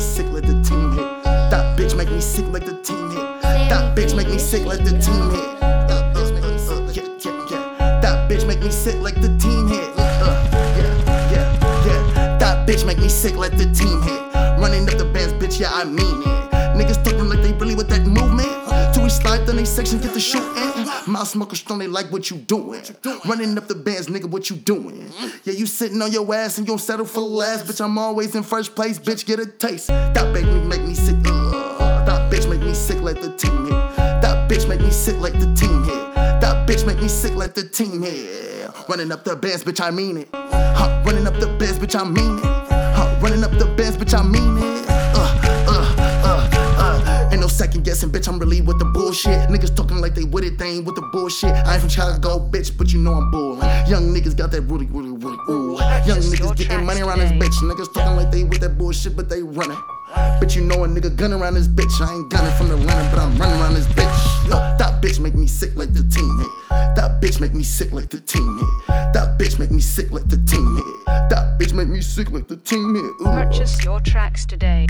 sick, let the team hit. That bitch make me sick, let the team hit. That bitch make me sick, let the team hit. That bitch make me sick, like the team hit. That bitch make me sick, let the team hit. Running up the bands, bitch, yeah, I mean it. Niggas talking like they really with that movement. Till we slide then they section, get the shoot in. Mouth smoker strong, they like what you doing. Running up the bands, nigga, what you doing? Yeah, you sitting on your ass and you don't settle for last. Bitch, I'm always in first place, bitch, get a taste. That make me make me sick. Uh, that bitch make me sick like the team hit. That bitch make me sick like the team hit. That bitch make me sick like the team hit. Running up the bands, bitch, I mean it. Huh, running up the bands, bitch, I mean it. Huh, running up the bands, bitch, I mean it. Second guessing, bitch, I'm really with the bullshit. Niggas talking like they with it, they ain't with the bullshit. I ain't from Chicago, bitch, but you know I'm bullin'. Young niggas got that really, really, really, ooh. Young niggas getting money around this bitch. Niggas talking like they with that bullshit, but they running. Bitch, you know a nigga gun around this bitch. I ain't gunning from the running, but I'm running around this bitch. Uh, that bitch make me sick like the team hit. That bitch make me sick like the team hit. That bitch make me sick like the team hit. That bitch make me sick like the team hit. Ooh. Purchase your tracks today.